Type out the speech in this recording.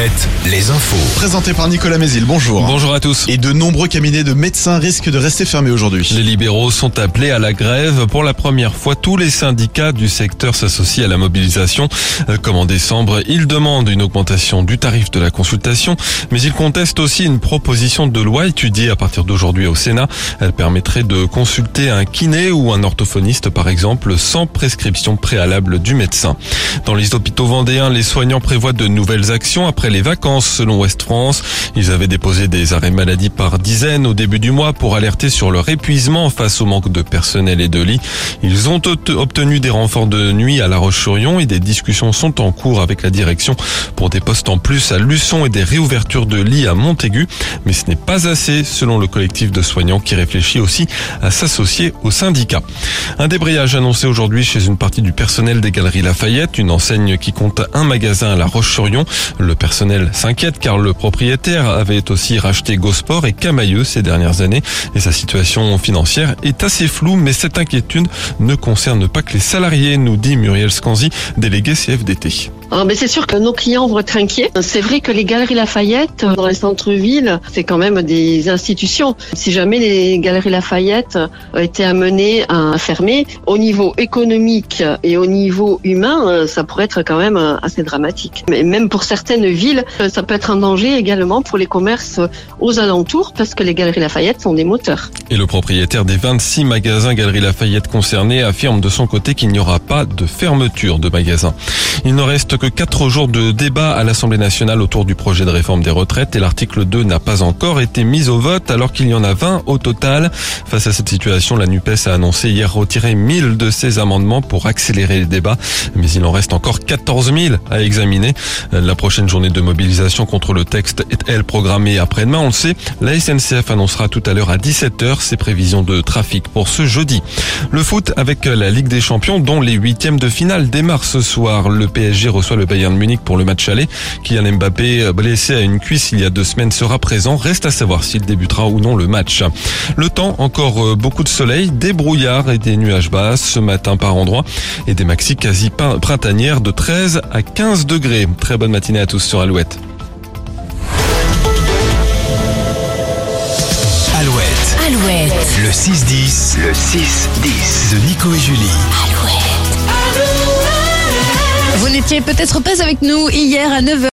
Alouette, les infos. Présenté par Nicolas Mézil, bonjour. Bonjour à tous. Et de nombreux cabinets de médecins risquent de rester fermés aujourd'hui. Les libéraux sont appelés à la grève. Pour la première fois, tous les syndicats du secteur s'associent à la mobilisation. Euh, Comme en décembre, ils demandent une augmentation du tarif de la consultation, mais ils contestent aussi une proposition de loi étudiée à partir d'aujourd'hui au Sénat. Elle permettrait de consulter un kiné ou un orthophoniste, par exemple, sans prescription préalable du médecin. Dans les hôpitaux vendéens, les soignants prévoient de nouvelles actions après les vacances, selon Ouest France. Ils avaient déposé des arrêts maladie par dizaines au début du mois pour alerter sur leur épuisement face au manque de personnel et de lits. Ils ont obtenu des renforts de nuit à La Roche-sur-Yon et des discussions sont en cours avec la direction pour des postes en plus à Luçon et des réouvertures de lits à Montaigu. Mais ce n'est pas assez, selon le collectif de soignants qui réfléchit aussi à s'associer au syndicat. Un débrayage annoncé aujourd'hui chez une partie du personnel des Galeries Lafayette, une enseigne qui compte un magasin à La Roche-sur-Yon. S'inquiète car le propriétaire avait aussi racheté Gosport et Camailleux ces dernières années et sa situation financière est assez floue mais cette inquiétude ne concerne pas que les salariés, nous dit Muriel Scanzi, délégué CFDT. Ah, mais c'est sûr que nos clients vont être inquiets. C'est vrai que les galeries Lafayette, dans les centres-villes, c'est quand même des institutions. Si jamais les galeries Lafayette étaient amenées à fermer, au niveau économique et au niveau humain, euh, ça pourrait être quand même euh, assez dramatique. Mais même pour certaines villes, euh, ça peut être un danger également pour les commerces aux alentours, parce que les galeries Lafayette sont des moteurs. Et le propriétaire des 26 magasins Galerie Lafayette concernés affirme de son côté qu'il n'y aura pas de fermeture de magasins. Il ne reste que quatre jours de débat à l'Assemblée nationale autour du projet de réforme des retraites et l'article 2 n'a pas encore été mis au vote alors qu'il y en a 20 au total. Face à cette situation, la NUPES a annoncé hier retirer 1000 de ses amendements pour accélérer les débats, mais il en reste encore 14 000 à examiner. La prochaine journée de mobilisation contre le texte est elle programmée après-demain, on le sait. La SNCF annoncera tout à l'heure à 17h ses prévisions de trafic pour ce jeudi. Le foot avec la Ligue des Champions dont les huitièmes de finale démarrent ce soir. PSG reçoit le Bayern Munich pour le match aller. Kylian Mbappé, blessé à une cuisse il y a deux semaines, sera présent. Reste à savoir s'il débutera ou non le match. Le temps, encore euh, beaucoup de soleil, des brouillards et des nuages bas ce matin par endroits et des maxi quasi printanières de 13 à 15 degrés. Très bonne matinée à tous sur Alouette. Alouette, Alouette, le 6-10, le 6-10 de Nico et Julie. Vous n'étiez peut-être pas avec nous hier à 9h.